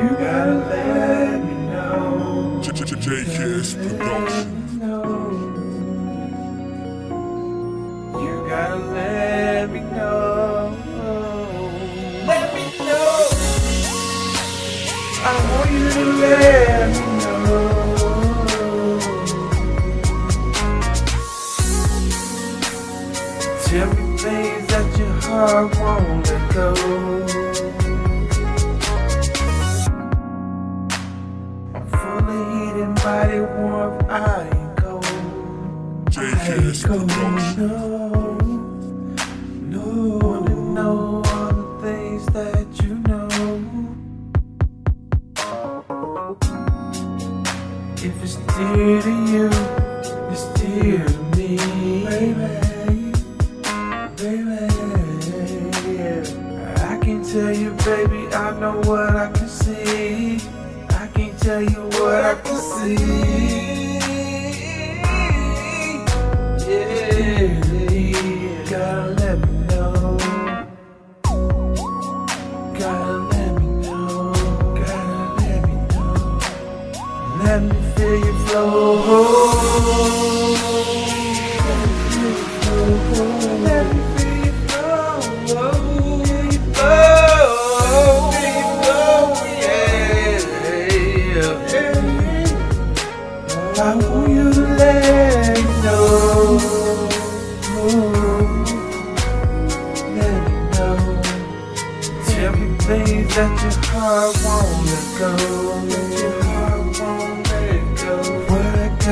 You gotta let me know. JKS Productions. You gotta let me know. Let me know. I want you to let me know. Tell me things that your heart won't let go. JKS Productions. No, no, wanna know all the things that you know. If it's dear to you, it's dear to me, baby, baby. I can tell you, baby, I know what I can see. I can tell you what I can see. I want you to let me know. Let me know. Tell me things that your heart won't let go. That your heart won't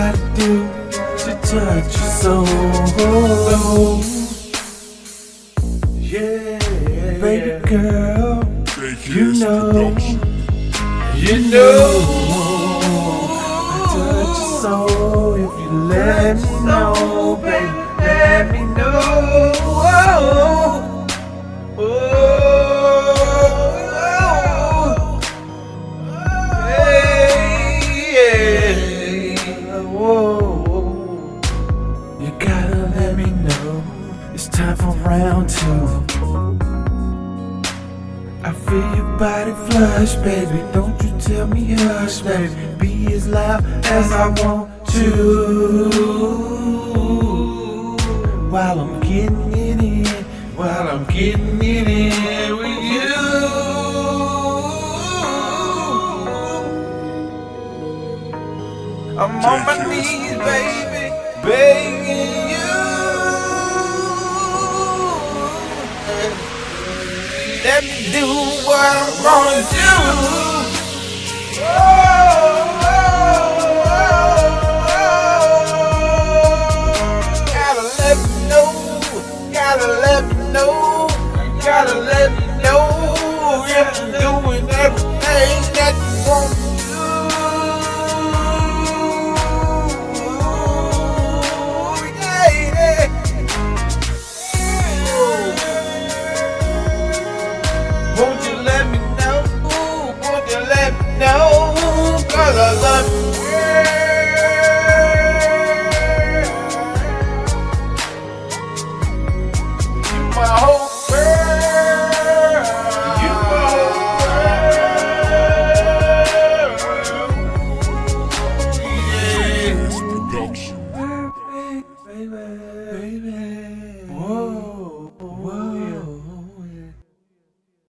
I do to touch your soul. Yeah, baby girl, you know. You know, I touch your soul if you let me know, baby. Let me know. Oh, oh, gotta let me know it's time for round two. I feel your body flush, baby. Don't you tell me hush, baby. Be as loud as I want to. While I'm getting it in, while I'm getting it in do what I'm gonna do. Oh.